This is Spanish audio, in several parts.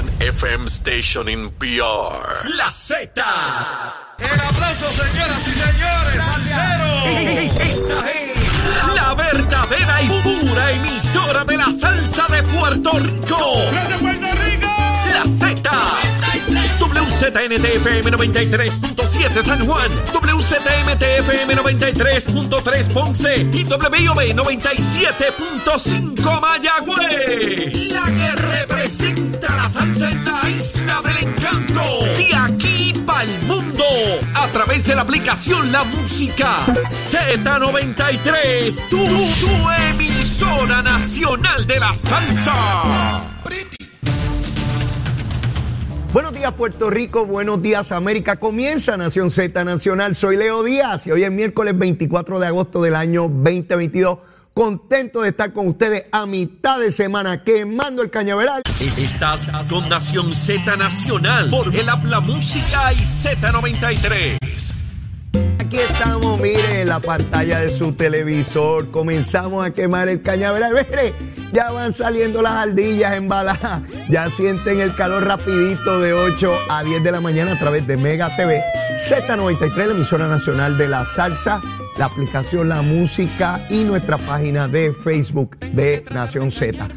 one FM station in PR. La Z. El aplauso, señoras y señores, al cero. Esta es la verdadera y pura emisora de la salsa de Puerto Rico. ¡De Puerto Rico! La Z. WZNTFM 93.7 San Juan, WZMTFM 93.3 Ponce y WIOB 97.5 Mayagüez. La que representa salsa en la isla del encanto. De aquí para el mundo. A través de la aplicación La Música Z93. Tu, tu emisora nacional de la salsa. Buenos días Puerto Rico, buenos días América. Comienza Nación Z Nacional. Soy Leo Díaz y hoy es miércoles 24 de agosto del año 2022. Contento de estar con ustedes a mitad de semana quemando el cañaveral. Estás con Nación Z Nacional por el Habla Música y Z93. Aquí estamos, mire, en la pantalla de su televisor. Comenzamos a quemar el cañaveral. Mire, ya van saliendo las ardillas embaladas. Ya sienten el calor rapidito de 8 a 10 de la mañana a través de Mega TV. Z93, la emisora nacional de la salsa, la aplicación La Música y nuestra página de Facebook de Nación Z.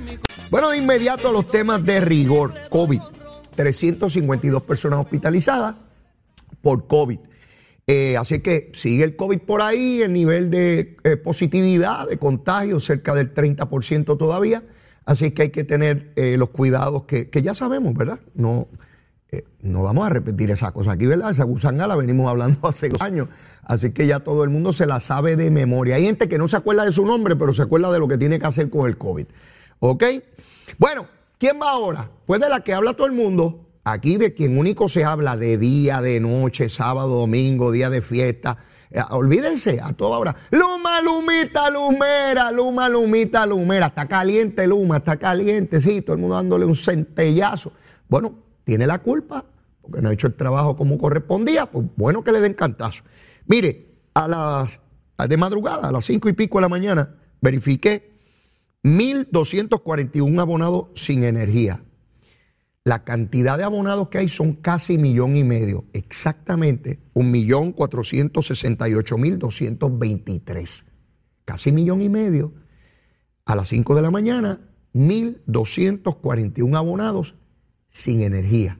Bueno, de inmediato a los temas de rigor. COVID. 352 personas hospitalizadas por COVID. Eh, así que sigue el COVID por ahí, el nivel de eh, positividad, de contagio, cerca del 30% todavía. Así que hay que tener eh, los cuidados que, que, ya sabemos, ¿verdad? No, no vamos a repetir esa cosa aquí, ¿verdad? Esa gusanga la venimos hablando hace dos años. Así que ya todo el mundo se la sabe de memoria. Hay gente que no se acuerda de su nombre, pero se acuerda de lo que tiene que hacer con el COVID. ¿Ok? Bueno, ¿quién va ahora? Pues de la que habla todo el mundo, Aquí de quien único se habla de día, de noche, sábado, domingo, día de fiesta. Eh, olvídense a toda hora. Luma, lumita, lumera, luma, lumita, lumera. Está caliente, luma, está caliente. Sí, todo el mundo dándole un centellazo. Bueno, tiene la culpa porque no ha hecho el trabajo como correspondía. Pues bueno que le den cantazo. Mire, a las de madrugada, a las cinco y pico de la mañana, verifiqué 1.241 abonados sin energía. La cantidad de abonados que hay son casi millón y medio, exactamente un millón cuatrocientos sesenta y ocho mil doscientos veintitrés. Casi millón y medio. A las 5 de la mañana, 1.241 abonados sin energía.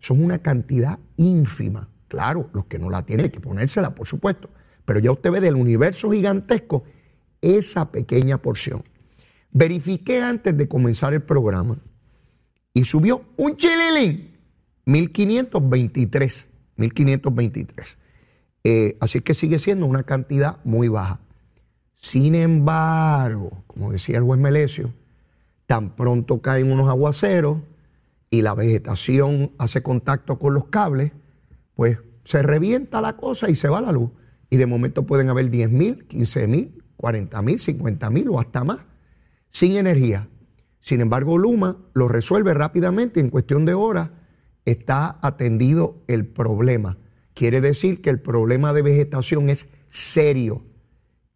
Son una cantidad ínfima. Claro, los que no la tienen hay que ponérsela, por supuesto. Pero ya usted ve del universo gigantesco esa pequeña porción. Verifiqué antes de comenzar el programa y subió un chililín, 1523, 1523. Eh, así que sigue siendo una cantidad muy baja. Sin embargo, como decía el juez Melesio, tan pronto caen unos aguaceros y la vegetación hace contacto con los cables, pues se revienta la cosa y se va la luz. Y de momento pueden haber 10 mil, 15 mil, 40 mil, 50 mil o hasta más sin energía. Sin embargo, Luma lo resuelve rápidamente, en cuestión de horas está atendido el problema. Quiere decir que el problema de vegetación es serio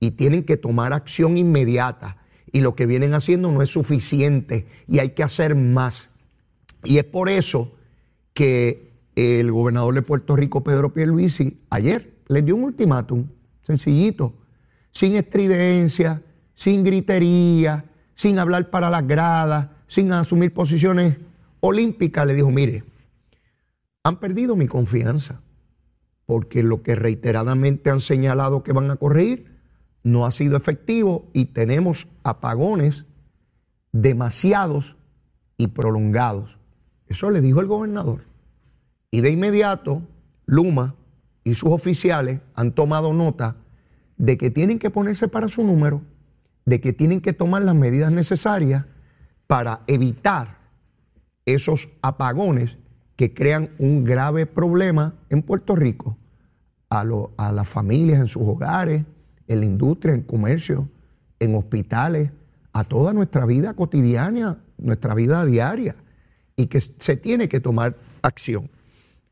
y tienen que tomar acción inmediata. Y lo que vienen haciendo no es suficiente y hay que hacer más. Y es por eso que el gobernador de Puerto Rico, Pedro Pierluisi, ayer le dio un ultimátum sencillito, sin estridencia, sin gritería, sin hablar para las gradas, sin asumir posiciones olímpicas, le dijo, mire, han perdido mi confianza, porque lo que reiteradamente han señalado que van a corregir no ha sido efectivo y tenemos apagones demasiados y prolongados. Eso le dijo el gobernador. Y de inmediato, Luma y sus oficiales han tomado nota de que tienen que ponerse para su número de que tienen que tomar las medidas necesarias para evitar esos apagones que crean un grave problema en Puerto Rico a, las familias en sus hogares, en la industria, en comercio, en hospitales, a toda nuestra vida cotidiana, nuestra vida diaria, y que se tiene que tomar acción.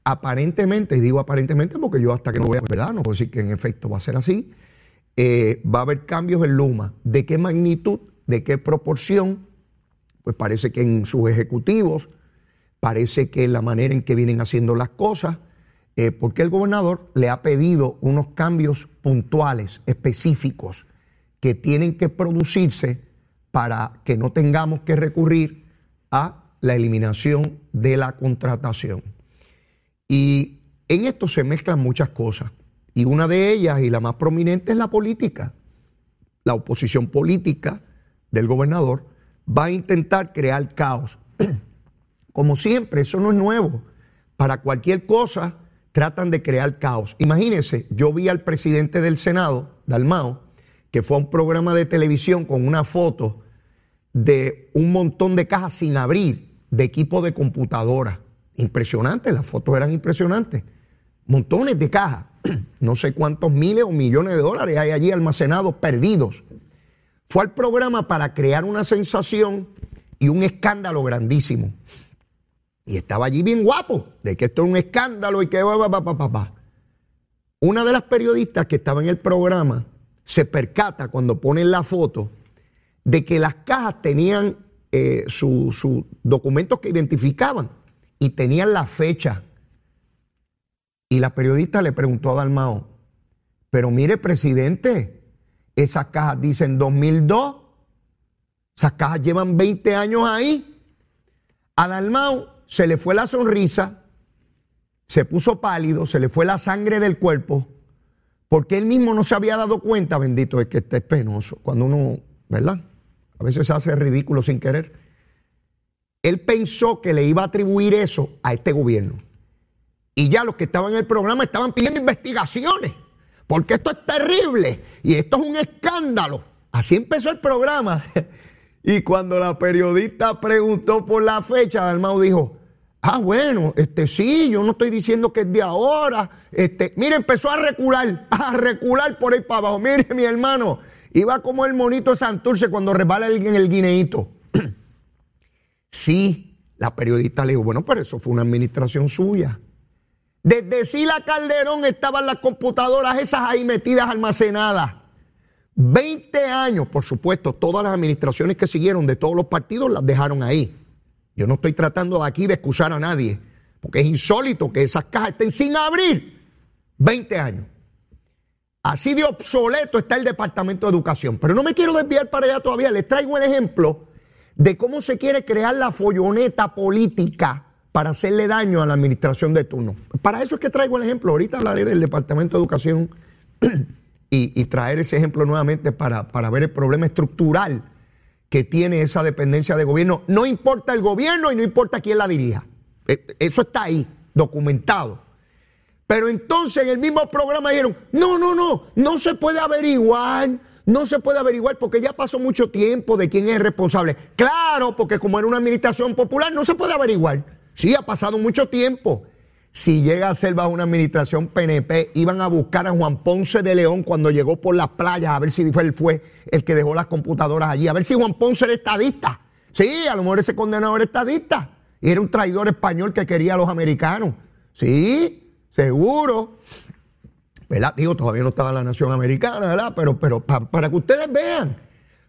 Aparentemente, y digo aparentemente porque yo hasta que no vea, ¿verdad? No puedo decir que en efecto va a ser así, eh, va a haber cambios en Luma. ¿De qué magnitud? ¿De qué proporción? Pues parece que en sus ejecutivos parece que la manera en que vienen haciendo las cosas, eh, porque el gobernador le ha pedido unos cambios puntuales, específicos, que tienen que producirse para que no tengamos que recurrir a la eliminación de la contratación. Y en esto se mezclan muchas cosas. Y una de ellas, y la más prominente, es la política. La oposición política del gobernador va a intentar crear caos. Como siempre, eso no es nuevo. Para cualquier cosa tratan de crear caos. Imagínense, yo vi al presidente del Senado, Dalmao, que fue a un programa de televisión con una foto de un montón de cajas sin abrir de equipo de computadora. Impresionante, las fotos eran impresionantes. Montones de cajas. No sé cuántos miles o millones de dólares hay allí almacenados, perdidos. Fue al programa para crear una sensación y un escándalo grandísimo. Y estaba allí bien guapo, de que esto es un escándalo y que va, va, va, va. Una de las periodistas que estaba en el programa se percata cuando ponen la foto de que las cajas tenían eh, sus documentos que identificaban y tenían la fecha. Y la periodista le preguntó a Dalmao, pero mire, presidente, esas cajas dicen 2002, esas cajas llevan 20 años ahí. A Dalmao se le fue la sonrisa, se puso pálido, se le fue la sangre del cuerpo, porque él mismo no se había dado cuenta, bendito, es que este es penoso, cuando uno, ¿verdad? A veces se hace ridículo sin querer. Él pensó que le iba a atribuir eso a este gobierno. Y ya los que estaban en el programa estaban pidiendo investigaciones, porque esto es terrible y esto es un escándalo. Así empezó el programa. Y cuando la periodista preguntó por la fecha, Dalmau dijo, ah, bueno, este sí, yo no estoy diciendo que es de ahora. Este, mire, empezó a recular, a recular por ahí para abajo. Mire, mi hermano, Iba como el monito Santurce cuando resbala en el guineíto. sí, la periodista le dijo, bueno, pero eso fue una administración suya. Desde Sila Calderón estaban las computadoras esas ahí metidas, almacenadas. 20 años, por supuesto, todas las administraciones que siguieron de todos los partidos las dejaron ahí. Yo no estoy tratando aquí de excusar a nadie, porque es insólito que esas cajas estén sin abrir. 20 años. Así de obsoleto está el Departamento de Educación. Pero no me quiero desviar para allá todavía. Les traigo un ejemplo de cómo se quiere crear la folloneta política para hacerle daño a la administración de turno. Para eso es que traigo el ejemplo. Ahorita hablaré del Departamento de Educación y, traer ese ejemplo nuevamente para, para ver el problema estructural que tiene esa dependencia de gobierno. No importa el gobierno y no importa quién la dirija. E, eso está ahí, documentado. Pero entonces en el mismo programa dijeron, no, no, no, no se puede averiguar, no se puede averiguar porque ya pasó mucho tiempo de quién es responsable. Claro, porque como era una administración popular, no se puede averiguar. Sí, ha pasado mucho tiempo. Si llega a ser bajo una administración PNP, iban a buscar a Juan Ponce de León cuando llegó por las playas, a ver si fue, él fue el que dejó las computadoras allí, a ver si Juan Ponce era estadista. Sí, a lo mejor ese condenado era estadista. Era un traidor español que quería a los americanos. Sí, seguro. ¿Verdad? Digo, todavía no estaba la nación americana, ¿verdad? Pero, pero para que ustedes vean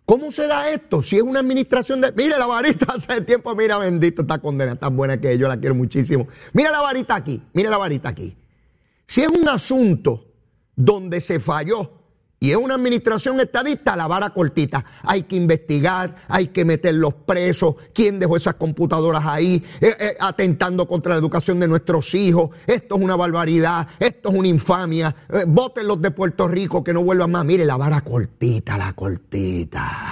cómo se da esto. Si es una administración de. Mire la varita hace tiempo, mira, bendito, esta condena tan buena que yo la quiero muchísimo. Mira la varita aquí, mira la varita aquí. Si es un asunto donde se falló y es una administración estadista, la vara cortita. Hay que investigar, hay que meter los presos, quién dejó esas computadoras ahí, eh, eh, atentando contra la educación de nuestros hijos. Esto es una barbaridad, esto es una infamia. Eh, los de Puerto Rico, que no vuelvan más. Mire, la vara cortita, la cortita.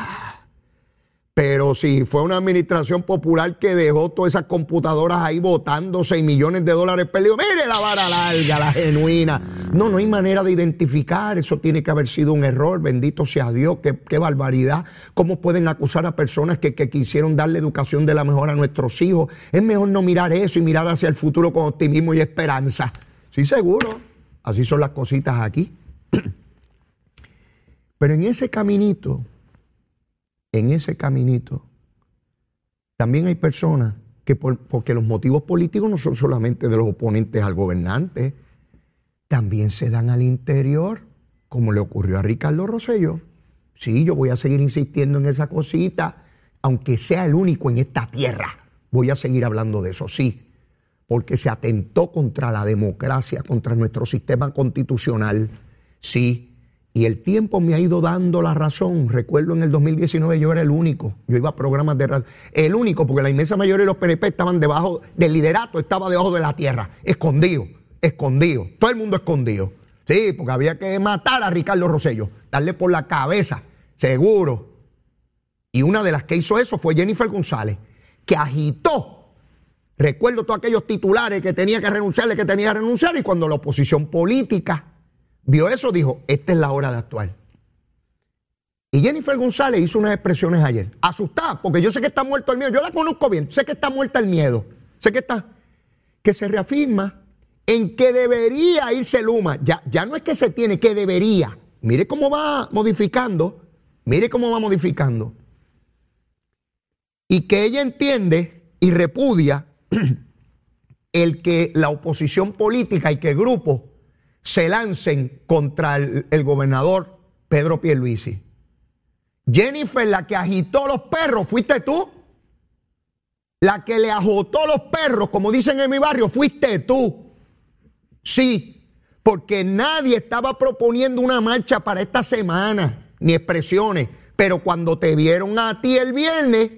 Pero si fue una administración popular que dejó todas esas computadoras ahí votando 6 millones de dólares perdidos, mire la vara larga, la genuina. No, no hay manera de identificar, eso tiene que haber sido un error, bendito sea Dios, qué, barbaridad. ¿Cómo pueden acusar a personas que, que, quisieron darle educación de la mejor a nuestros hijos? Es mejor no mirar eso y mirar hacia el futuro con optimismo y esperanza. Sí, seguro, así son las cositas aquí. Pero en ese caminito en ese caminito, también hay personas que porque los motivos políticos no son solamente de los oponentes al gobernante, también se dan al interior, como le ocurrió a Ricardo Rosello. Sí, yo voy a seguir insistiendo en esa cosita, aunque sea el único en esta tierra. Voy a seguir hablando de eso, sí, porque se atentó contra la democracia, contra nuestro sistema constitucional, sí. Y el tiempo me ha ido dando la razón. Recuerdo en el 2019 yo era el único. Yo iba a programas de radio. El único, porque la inmensa mayoría de los PNP estaban debajo del liderato, estaba debajo de la tierra, escondido, escondido. Todo el mundo escondido. Sí, porque había que matar a Ricardo Rosello, darle por la cabeza, seguro. Y una de las que hizo eso fue Jennifer González, que agitó. Recuerdo todos aquellos titulares que tenía que renunciarle, que tenía que renunciar, y cuando la oposición política vio eso, dijo, esta es la hora de actuar. Y Jennifer González hizo unas expresiones ayer, asustada, porque yo sé que está muerto el miedo, yo la conozco bien, sé que está muerta el miedo, sé que está, que se reafirma en que debería irse Luma, ya, ya no es que se tiene, que debería. Mire cómo va modificando, mire cómo va modificando. Y que ella entiende y repudia el que la oposición política y que grupos se lancen contra el, gobernador Pedro Pierluisi. Jennifer, la que agitó los perros, fuiste tú. La que le ajotó los perros, como dicen en mi barrio, fuiste tú. Sí, porque nadie estaba proponiendo una marcha para esta semana, ni expresiones. Pero cuando te vieron a ti el viernes,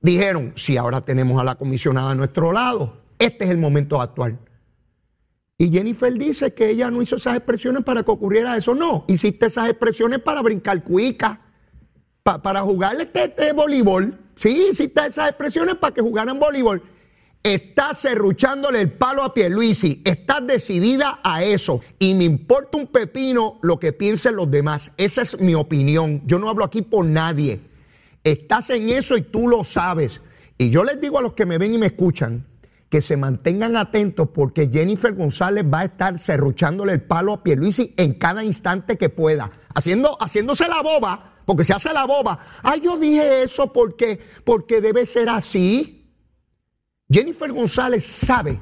dijeron, si ahora tenemos a la comisionada a nuestro lado, este es el momento de actuar. Y Jennifer dice que ella no hizo esas expresiones para que ocurriera eso. No, hiciste esas expresiones para brincar cuica, para jugar este, este, voleibol. Sí, hiciste esas expresiones para que jugaran voleibol. Estás serruchándole el palo a Pierluisi. Estás decidida a eso. Y me importa un pepino lo que piensen los demás. Esa es mi opinión. Yo no hablo aquí por nadie. Estás en eso y tú lo sabes. Y yo les digo a los que me ven y me escuchan que se mantengan atentos porque Jennifer González va a estar cerruchándole el palo a Pierluisi en cada instante que pueda, haciendo, haciéndose la boba, porque se hace la boba. Ah, yo dije eso porque, porque debe ser así. Jennifer González sabe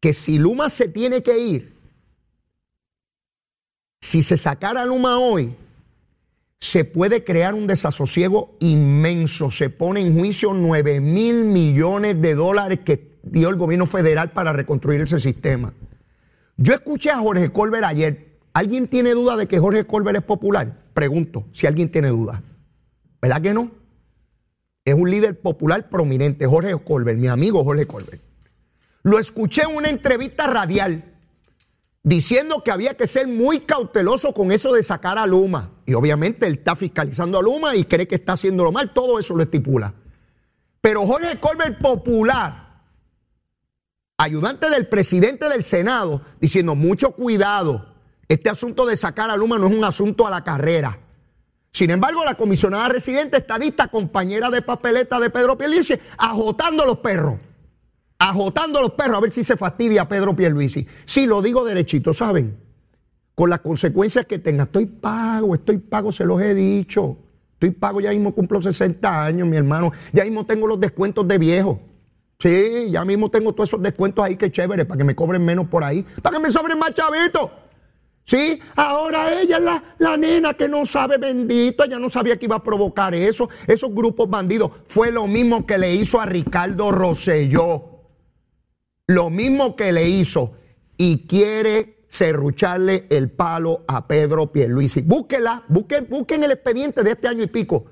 que si Luma se tiene que ir, si se sacara Luma hoy, se puede crear un desasosiego inmenso. Se pone en juicio 9 mil millones de dólares que dio el gobierno federal para reconstruir ese sistema. Yo escuché a Jorge Colbert ayer. ¿Alguien tiene duda de que Jorge Colbert es popular? Pregunto, si alguien tiene duda. ¿Verdad que no? Es un líder popular prominente, Jorge Colbert, mi amigo Jorge Colbert. Lo escuché en una entrevista radial diciendo que había que ser muy cauteloso con eso de sacar a Luma. Y obviamente él está fiscalizando a Luma y cree que está haciéndolo mal, todo eso lo estipula. Pero Jorge Colbert Popular, ayudante del presidente del Senado, diciendo mucho cuidado, este asunto de sacar a Luma no es un asunto a la carrera. Sin embargo, la comisionada residente estadista, compañera de papeleta de Pedro Pierluisi, ajotando los perros ajotando los perros a ver si se fastidia a Pedro Pierluisi. Sí, lo digo derechito, ¿saben? Con las consecuencias que tenga. Estoy pago, estoy pago, se los he dicho. Estoy pago, ya mismo cumplo 60 años, mi hermano. Ya mismo tengo los descuentos de viejo. Sí, ya mismo tengo todos esos descuentos ahí que chévere, para que me cobren menos por ahí, para que me sobren más chavitos. Sí, ahora ella es la, la, nena que no sabe, bendito, ella no sabía que iba a provocar eso. Esos grupos bandidos. Fue lo mismo que le hizo a Ricardo Rosselló lo mismo que le hizo y quiere serrucharle el palo a Pedro Pierluisi. Búsquela, busquen, el expediente de este año y pico.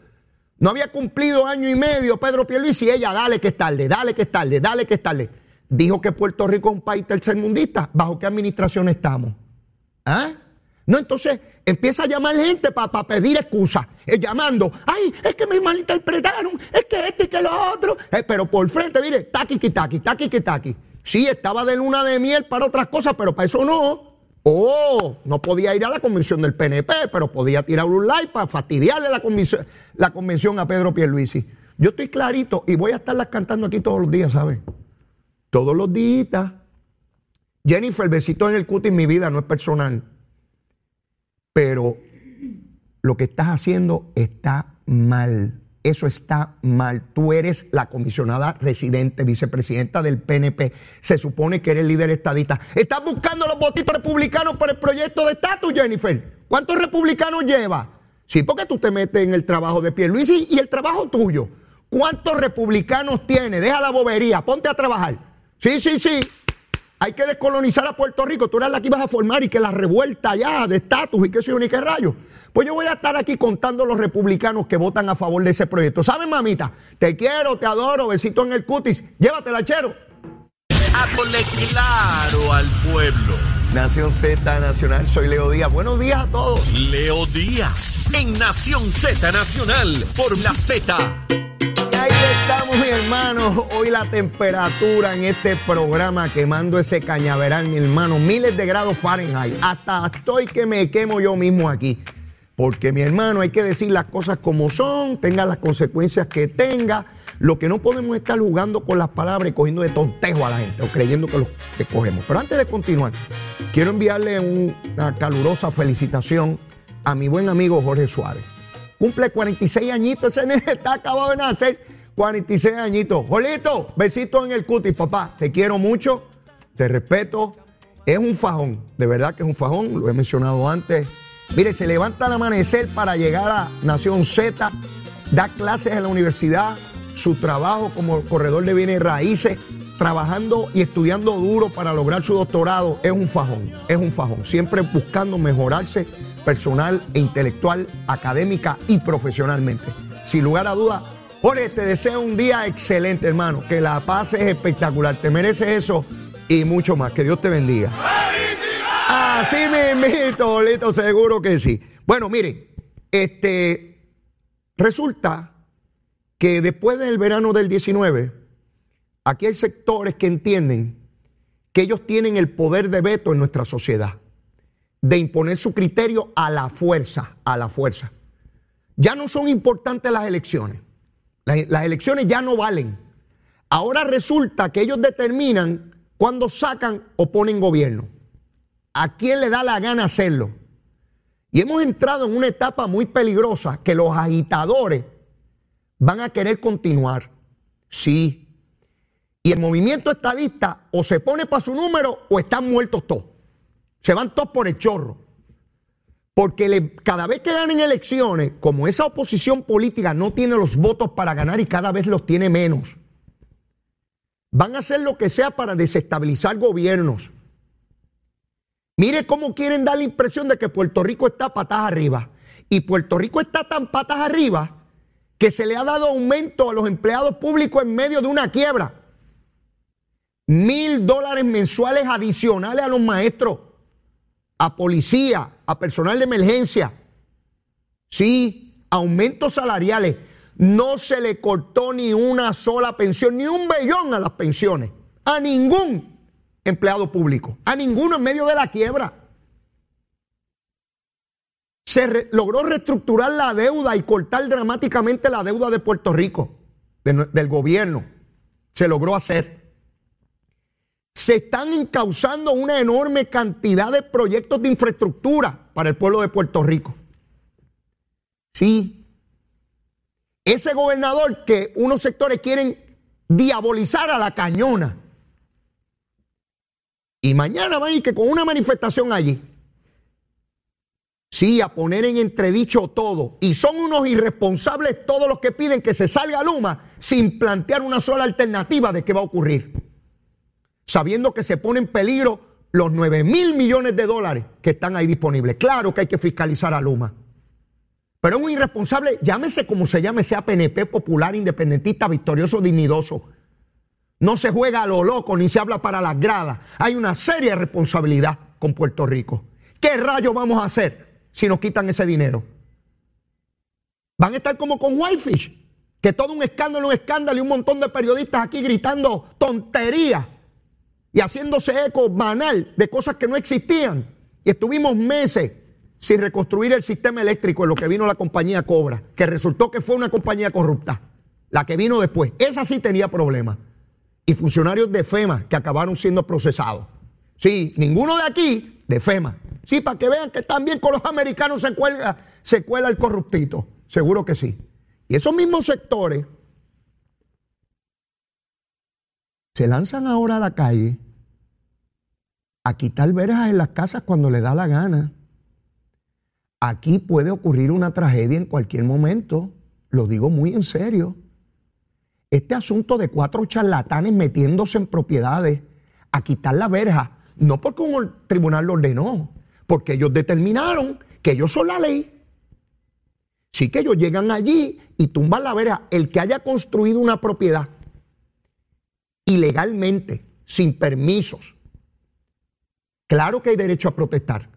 No había cumplido año y medio Pedro Pierluisi y ella, dale que es tarde, dale que es tarde, dale que es tarde. Dijo que Puerto Rico es un país tercermundista. ¿Bajo qué administración estamos? ¿Ah? No, entonces empieza a llamar gente para pedir excusas, eh, llamando, ay, es que me malinterpretaron, es que esto y que lo otro. Eh, pero por frente, mire, taqui, taqui, taqui, taqui. Sí, estaba de luna de miel para otras cosas, pero para eso no. Oh, no podía ir a la convención del PNP, pero podía tirar un like para fastidiarle la convención, la convención a Pedro Pierluisi. Yo estoy clarito y voy a estarlas cantando aquí todos los días, ¿sabes? Todos los días. Jennifer, besito en el cutis, mi vida no es personal. Pero lo que estás haciendo está mal. Eso está mal. Tú eres la comisionada residente, vicepresidenta del PNP. Se supone que eres líder estadista. Estás buscando los votitos republicanos por el proyecto de estatus, Jennifer. ¿Cuántos republicanos lleva? Sí, porque tú te metes en el trabajo de Pierluisi y el trabajo tuyo. ¿Cuántos republicanos tiene? Deja la bobería, ponte a trabajar. Sí, sí, sí. Hay que descolonizar a Puerto Rico. Tú eras la que ibas a formar y que la revuelta allá de estatus y qué sé yo ni qué rayo. Pues yo voy a estar aquí contando los republicanos que votan a favor de ese proyecto. ¿Sabes, mamita? Te quiero, te adoro, besito en el cutis. Llévatela, chero. Háblale claro al pueblo. Nación Z Nacional, soy Leo Díaz. Buenos días a todos. Leo Díaz en Nación Z Nacional por la Z. Hermano. Hoy la temperatura en este programa quemando ese cañaveral, mi hermano. Miles de grados Fahrenheit. Hasta estoy que me quemo yo mismo aquí. Porque, mi hermano, hay que decir las cosas como son, tenga las consecuencias que tenga. Lo que no podemos estar jugando con las palabras y cogiendo de tontejo a la gente o creyendo que los que cogemos. Pero antes de continuar, quiero enviarle una calurosa felicitación a mi buen amigo Jorge Suárez. Cumple 46 añitos, ese nene está acabado de nacer. 46 añitos. Jolito, besito en el cutis, papá. Te quiero mucho, te respeto. Es un fajón, de verdad que es un fajón, lo he mencionado antes. Mire, se levanta al amanecer para llegar a Nación Z, da clases en la universidad, su trabajo como corredor de bienes raíces, trabajando y estudiando duro para lograr su doctorado, es un fajón, es un fajón. Siempre buscando mejorarse personal e intelectual, académica y profesionalmente. Sin lugar a duda, Jorge, te deseo un día excelente, hermano. Que la paz es espectacular. Te mereces eso y mucho más. Que Dios te bendiga. Así mismito, Lito, seguro que sí. Bueno, mire, este, resulta que después del verano del 19, aquí hay sectores que entienden que ellos tienen el poder de veto en nuestra sociedad, de imponer su criterio a la fuerza, a la fuerza. Ya no son importantes las elecciones. Las, elecciones ya no valen. Ahora resulta que ellos determinan cuándo sacan o ponen gobierno a quién le da la gana hacerlo. Y hemos entrado en una etapa muy peligrosa que los agitadores van a querer continuar. Sí. Y el movimiento estadista o se pone para su número o están muertos todos. Se van todos por el chorro. Porque cada vez que ganen elecciones, como esa oposición política no tiene los votos para ganar y cada vez los tiene menos, van a hacer lo que sea para desestabilizar gobiernos Mire cómo quieren dar la impresión de que Puerto Rico está patas arriba. Y Puerto Rico está tan patas arriba que se le ha dado aumento a los empleados públicos en medio de una quiebra. Mil dólares mensuales adicionales a los maestros, a policía, a personal de emergencia. Sí, aumentos salariales. No se le cortó ni una sola pensión, ni un bellón a las pensiones. A ningún empleado público, a ninguno en medio de la quiebra. Se logró reestructurar la deuda y cortar dramáticamente la deuda de Puerto Rico, del gobierno. Se logró hacer. Se están encauzando una enorme cantidad de proyectos de infraestructura para el pueblo de Puerto Rico. Sí. Ese gobernador que unos sectores quieren diabolizar a la cañona y mañana van a que con una manifestación allí. Sí, a poner en entredicho todo. Y son unos irresponsables todos los que piden que se salga Luma sin plantear una sola alternativa de qué va a ocurrir. Sabiendo que se pone en peligro los 9 mil millones de dólares que están ahí disponibles. Claro que hay que fiscalizar a Luma. Pero es un irresponsable, llámese como se llame, sea PNP, popular, independentista, victorioso, dignidoso. No se juega a lo loco ni se habla para las gradas. Hay una seria responsabilidad con Puerto Rico. ¿Qué rayos vamos a hacer si nos quitan ese dinero? Van a estar como con Whitefish, que todo un escándalo, un escándalo y un montón de periodistas aquí gritando tonterías y haciéndose eco banal de cosas que no existían. Y estuvimos meses sin reconstruir el sistema eléctrico en lo que vino la compañía Cobra, que resultó que fue una compañía corrupta, la que vino después. Esa sí tenía problemas y funcionarios de FEMA que acabaron siendo procesados. Sí, ninguno de aquí de FEMA. Sí, para que vean que también con los americanos se cuela, se cuela el corruptito. Seguro que sí. Y esos mismos sectores se lanzan ahora a la calle a quitar verjas en las casas cuando le da la gana. Aquí puede ocurrir una tragedia en cualquier momento. Lo digo muy en serio. este asunto de cuatro charlatanes metiéndose en propiedades a quitar la verja, no porque un tribunal lo ordenó, porque ellos determinaron que ellos son la ley. Sí que ellos llegan allí y tumban la verja. El que haya construido una propiedad ilegalmente, sin permisos, claro que hay derecho a protestar.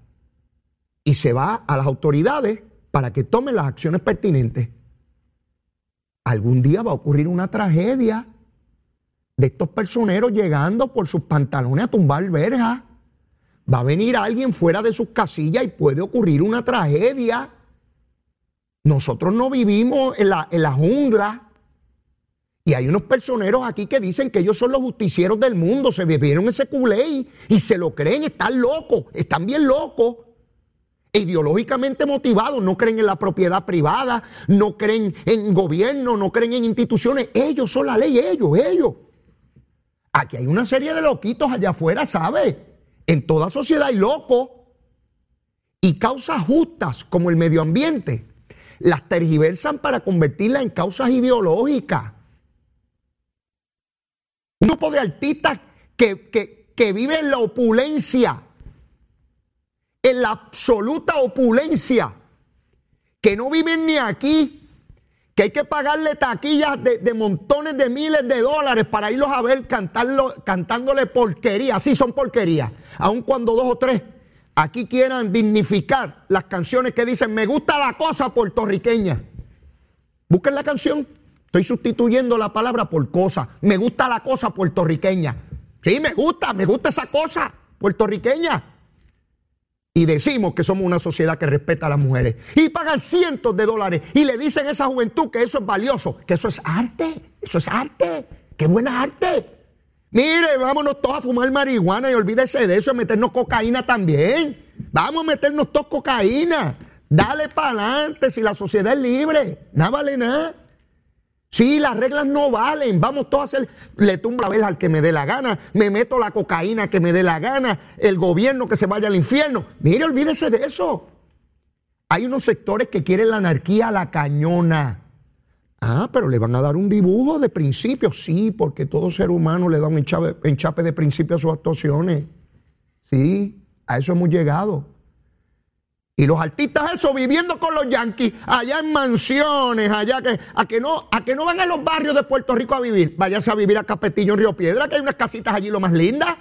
Y se va a las autoridades para que tomen las acciones pertinentes. Algún día va a ocurrir una tragedia de estos personeros llegando por sus pantalones a tumbar verja. Va a venir alguien fuera de sus casillas y puede ocurrir una tragedia. Nosotros no vivimos en la, en la jungla. Y hay unos personeros aquí que dicen que ellos son los justicieros del mundo, se bebieron ese culé y, se lo creen, están locos, están bien locos ideológicamente motivados, no creen en la propiedad privada, no creen en gobierno, no creen en instituciones. Ellos son la ley, ellos, ellos. Aquí hay una serie de loquitos allá afuera, ¿sabe? En toda sociedad hay locos. Y causas justas como el medio ambiente las tergiversan para convertirlas en causas ideológicas. Un grupo de artistas que, que, que la opulencia, en la absoluta opulencia, que no viven ni aquí, que hay que pagarle taquillas de, montones de miles de dólares para irlos a ver cantarlo, cantándole porquería. Sí, son porquerías. Aun cuando dos o tres aquí quieran dignificar las canciones que dicen, me gusta la cosa puertorriqueña. Busquen la canción. Estoy sustituyendo la palabra por cosa. Me gusta la cosa puertorriqueña. Sí, me gusta, me gusta esa cosa puertorriqueña y decimos que somos una sociedad que respeta a las mujeres y pagan cientos de dólares y le dicen a esa juventud que eso es valioso, que eso es arte, eso es arte, qué buena arte. Mire, vámonos todos a fumar marihuana y olvídese de eso, a meternos cocaína también. Vamos a meternos todos cocaína. Dale para adelante si la sociedad es libre. Nada vale nada. Sí, las reglas no valen. Vamos todos a hacer. Le tumbo la vela al que me dé la gana. Me meto la cocaína que me dé la gana. El gobierno que se vaya al infierno. Mire, olvídese de eso. Hay unos sectores que quieren la anarquía a la cañona. Ah, pero le van a dar un dibujo de principios. Sí, porque todo ser humano le da un enchape, enchape de principios a sus actuaciones. Sí, a eso hemos llegado. Y los artistas eso viviendo con los yanquis allá en mansiones, allá que a que no a que no van a los barrios de Puerto Rico a vivir, váyase a vivir a Capetillo en Río Piedra, que hay unas casitas allí lo más lindas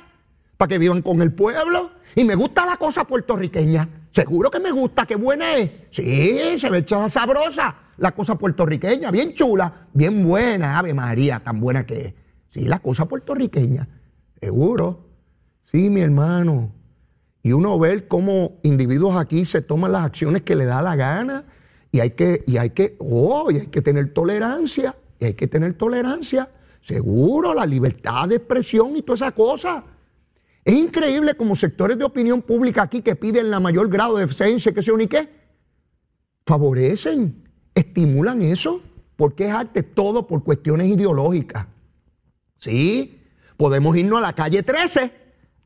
para que vivan con el pueblo. Y me gusta la cosa puertorriqueña. Seguro que me gusta, qué buena es. Sí, se ve echada sabrosa la cosa puertorriqueña, bien chula, bien buena, Ave María, tan buena que es. Sí, la cosa puertorriqueña. Seguro. Sí, mi hermano y uno ver cómo individuos aquí se toman las acciones que le da la gana y hay que, y hay que, oh, hay que tener tolerancia, y hay que tener tolerancia, seguro, la libertad de expresión y toda esa cosa. Es increíble como sectores de opinión pública aquí que piden la mayor grado de eficiencia, que se ni qué, favorecen, estimulan eso, porque es arte todo por cuestiones ideológicas. Sí, podemos irnos a la calle 13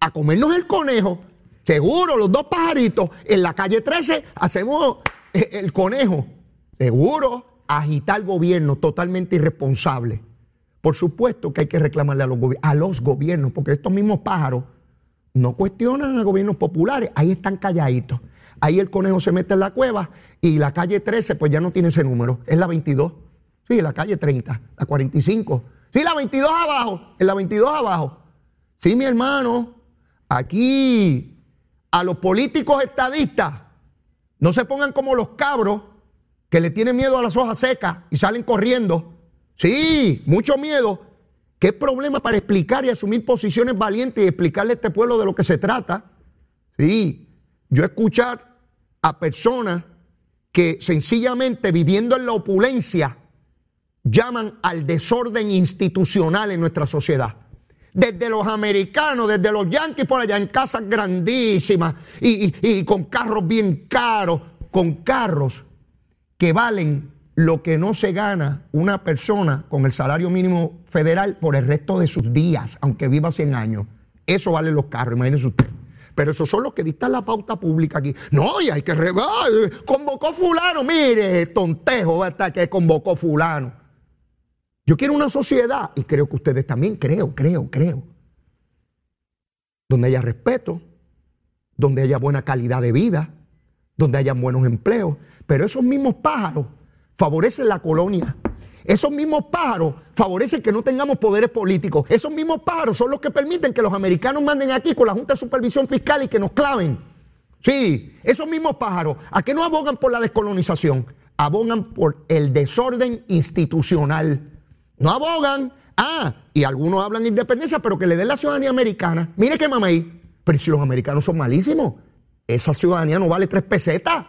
a comernos el conejo Seguro, los dos pajaritos en la calle 13 hacemos eh, el conejo. Seguro, agitar gobierno totalmente irresponsable. Por supuesto que hay que reclamarle a los, a los gobiernos, porque estos mismos pájaros no cuestionan a gobiernos populares, ahí están calladitos. Ahí el conejo se mete en la cueva y la calle 13 pues ya no tiene ese número, es la 22. Sí, la calle 30, la 45. Sí, la 22 abajo, en la 22 abajo. Sí, mi hermano, aquí a los políticos estadistas no se pongan como los cabros que le tienen miedo a las hojas secas y salen corriendo. Sí, mucho miedo. ¿Qué problema para explicar y asumir posiciones valientes y explicarle a este pueblo de lo que se trata? Sí, yo escuchar a personas que sencillamente viviendo en la opulencia llaman al desorden institucional en nuestra sociedad desde los americanos, desde los yanquis por allá, en casas grandísimas y, con carros bien caros, con carros que valen lo que no se gana una persona con el salario mínimo federal por el resto de sus días, aunque viva 100 años. Eso valen los carros, imagínense usted. Pero esos son los que dictan la pauta pública aquí. No, y hay que convocó fulano, mire, tontejo, hasta que convocó fulano. Yo quiero una sociedad, y creo que ustedes también, creo, creo, creo, donde haya respeto, donde haya buena calidad de vida, donde haya buenos empleos. Pero esos mismos pájaros favorecen la colonia. Esos mismos pájaros favorecen que no tengamos poderes políticos. Esos mismos pájaros son los que permiten que los americanos manden aquí con la Junta de Supervisión Fiscal y que nos claven. Sí, esos mismos pájaros, ¿a qué no abogan por la descolonización? Abogan por el desorden institucional. No abogan. Ah, y algunos hablan de independencia, pero que le den la ciudadanía americana. Mire qué mamey. Pero si los americanos son malísimos, esa ciudadanía no vale tres pesetas.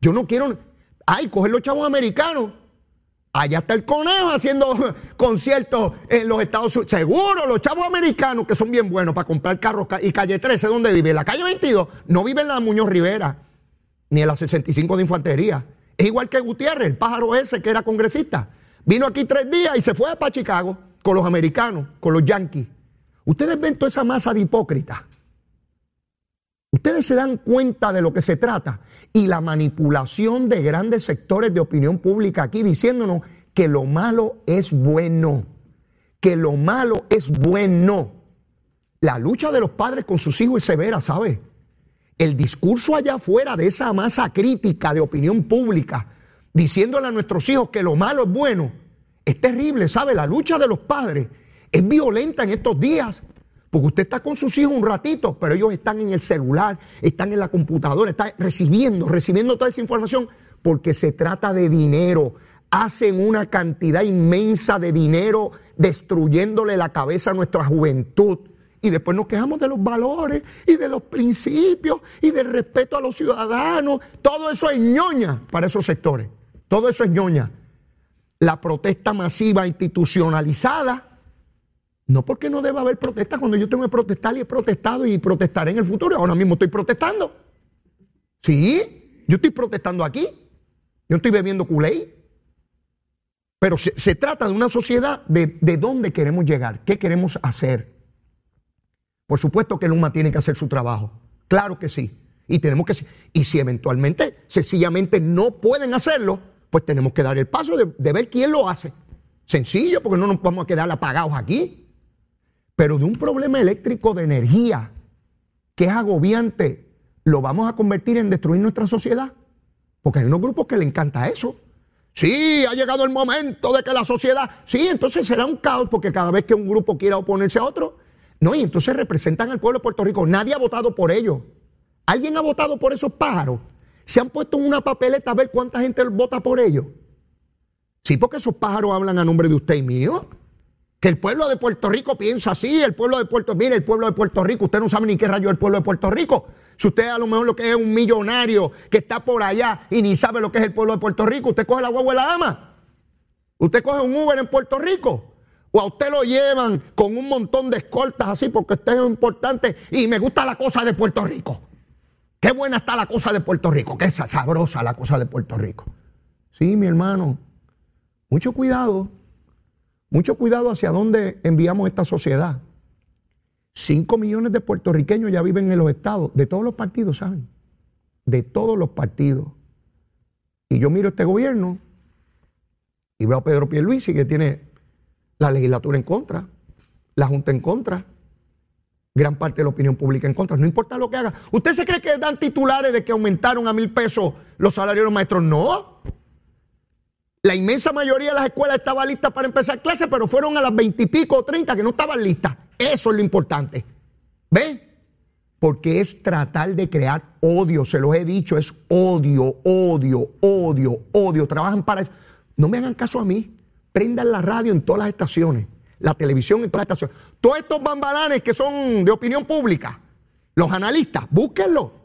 Yo no quiero. Ay, coger los chavos americanos. Allá está el conejo haciendo conciertos en los Estados Unidos. Seguro, los chavos americanos que son bien buenos para comprar carros. Y calle 13, ¿dónde vive? La calle 22. No vive en la Muñoz Rivera, ni en la 65 de Infantería. Es igual que Gutiérrez, el pájaro ese que era congresista. Vino aquí tres días y se fue para Chicago con los americanos, con los yanquis. Ustedes ven toda esa masa de hipócritas Ustedes se dan cuenta de lo que se trata y la manipulación de grandes sectores de opinión pública aquí diciéndonos que lo malo es bueno, que lo malo es bueno. La lucha de los padres con sus hijos es severa, ¿sabe? El discurso allá afuera de esa masa crítica de opinión pública, diciéndole a nuestros hijos que lo malo es bueno, es terrible, ¿sabe? La lucha de los padres es violenta en estos días. Porque usted está con sus hijos un ratito, pero ellos están en el celular, están en la computadora, están recibiendo, recibiendo toda esa información porque se trata de dinero. Hacen una cantidad inmensa de dinero destruyéndole la cabeza a nuestra juventud. Y después nos quejamos de los valores y de los principios y del respeto a los ciudadanos. Todo eso es ñoña para esos sectores. Todo eso es ñoña. La protesta masiva institucionalizada no porque no deba haber protesta cuando yo tengo que protestar y he protestado y protestaré en el futuro. Ahora mismo estoy protestando. Sí, yo estoy protestando aquí. Yo estoy bebiendo culé. Pero se, trata de una sociedad de, de dónde queremos llegar, qué queremos hacer. Por supuesto que el tiene que hacer su trabajo. Claro que sí. Y tenemos que y si eventualmente sencillamente no pueden hacerlo, pues tenemos que dar el paso de, ver quién lo hace. Sencillo, porque no nos vamos a quedar apagados aquí. Pero de un problema eléctrico de energía que es agobiante, lo vamos a convertir en destruir nuestra sociedad. Porque hay unos grupos que le encanta eso. Sí, ha llegado el momento de que la sociedad. Sí, entonces será un caos porque cada vez que un grupo quiera oponerse a otro. No, y entonces representan al pueblo de Puerto Rico. Nadie ha votado por ellos. ¿Alguien ha votado por esos pájaros? ¿Se han puesto en una papeleta a ver cuánta gente vota por ellos? Sí, porque esos pájaros hablan a nombre de usted y mío. Que el pueblo de Puerto Rico piensa así, el pueblo de Puerto mire, el pueblo de Puerto Rico, usted no sabe ni qué rayo es el pueblo de Puerto Rico. Si usted a lo mejor lo que es un millonario que está por allá y ni sabe lo que es el pueblo de Puerto Rico, usted coge la guagua de la dama. Usted coge un Uber en Puerto Rico. O a usted lo llevan con un montón de escoltas así porque usted es importante y me gusta la cosa de Puerto Rico. Qué buena está la cosa de Puerto Rico, qué sabrosa la cosa de Puerto Rico. Sí, mi hermano, mucho cuidado. Mucho cuidado hacia dónde enviamos esta sociedad. Cinco millones de puertorriqueños ya viven en los estados, de todos los partidos, ¿saben? De todos los partidos. Y yo miro este gobierno y veo a Pedro Pierluisi que tiene la legislatura en contra, la Junta en contra, gran parte de la opinión pública en contra. No importa lo que haga. ¿Usted se cree que dan titulares de que aumentaron a mil pesos los salarios de los maestros? No. La inmensa mayoría de las escuelas estaba lista para empezar clases, pero fueron a las veintipico o treinta que no estaban listas. Eso es lo importante. ¿Ven? Porque es tratar de crear odio, se los he dicho, es odio, odio, odio, odio. Trabajan para eso. No me hagan caso a mí. Prendan la radio en todas las estaciones, la televisión en todas las estaciones. Todos estos bambalanes que son de opinión pública, los analistas, búsquenlo.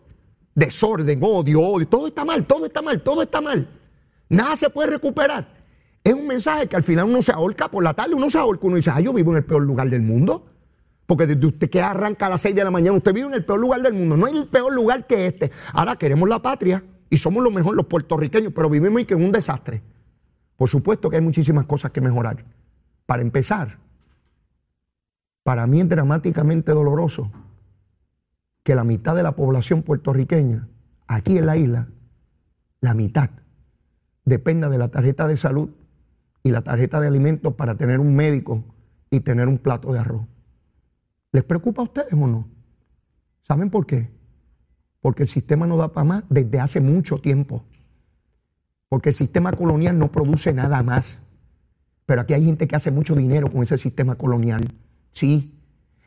Desorden, odio, odio. Todo está mal, todo está mal, todo está mal. Nada se puede recuperar. Es un mensaje que al final uno se ahorca por la tarde, uno se ahorca, uno dice, ay, yo vivo en el peor lugar del mundo. Porque desde usted que arranca a las 6 de la mañana, usted vive en el peor lugar del mundo. No hay el peor lugar que este. Ahora queremos la patria y somos lo mejor los puertorriqueños, pero vivimos en un desastre. Por supuesto que hay muchísimas cosas que mejorar. Para empezar, para mí es dramáticamente doloroso que la mitad de la población puertorriqueña, aquí en la isla, la mitad, dependa de la tarjeta de salud y la tarjeta de alimentos para tener un médico y tener un plato de arroz. ¿Les preocupa a ustedes o no? ¿Saben por qué? Porque el sistema no da para más desde hace mucho tiempo. Porque el sistema colonial no produce nada más. Pero aquí hay gente que hace mucho dinero con ese sistema colonial. Sí.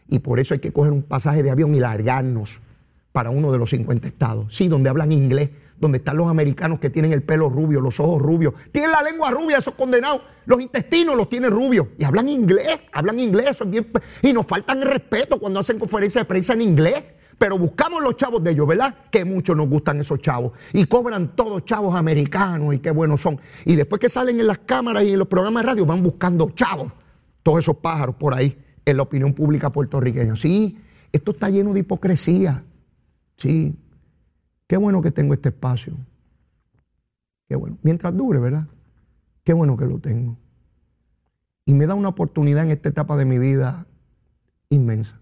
Y por eso hay que coger un pasaje de avión y largarnos para uno de los 50 estados. Sí, donde hablan inglés, donde están los americanos que tienen el pelo rubio, los ojos rubios, tienen la lengua rubia, esos condenados, los intestinos los tienen rubios y hablan inglés, hablan inglés, eso es bien, y nos faltan el respeto cuando hacen conferencias de prensa en inglés. Pero buscamos los chavos de ellos, ¿verdad? Que mucho nos gustan esos chavos. Y cobran todos chavos americanos y qué buenos son. Y después que salen en las cámaras y en los programas de radio, van buscando chavos. Todos esos pájaros por ahí en la opinión pública puertorriqueña. Sí, esto está lleno de hipocresía. Sí, qué bueno que tengo este espacio. Qué bueno. Mientras dure, ¿verdad? Qué bueno que lo tengo. Y me da una oportunidad en esta etapa de mi vida inmensa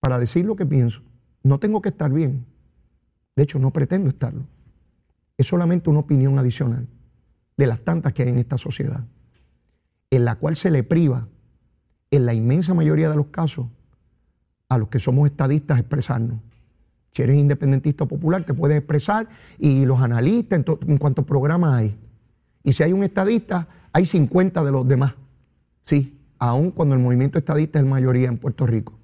para decir lo que pienso. No tengo que estar bien. De hecho, no pretendo estarlo. Es solamente una opinión adicional de las tantas que hay en esta sociedad, en la cual se le priva, en la inmensa mayoría de los casos, a los que somos estadistas expresarnos. Si eres independentista popular, te puedes expresar y los analistas en, en cuantos programas hay. Y si hay un estadista, hay 50 de los demás. Sí, aun cuando el movimiento estadista es la mayoría en Puerto Rico.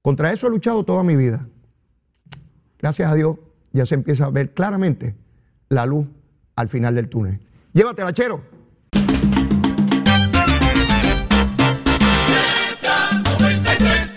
Contra eso he luchado toda mi vida. Gracias a Dios ya se empieza a ver claramente la luz al final del túnel. Llévatela, chero.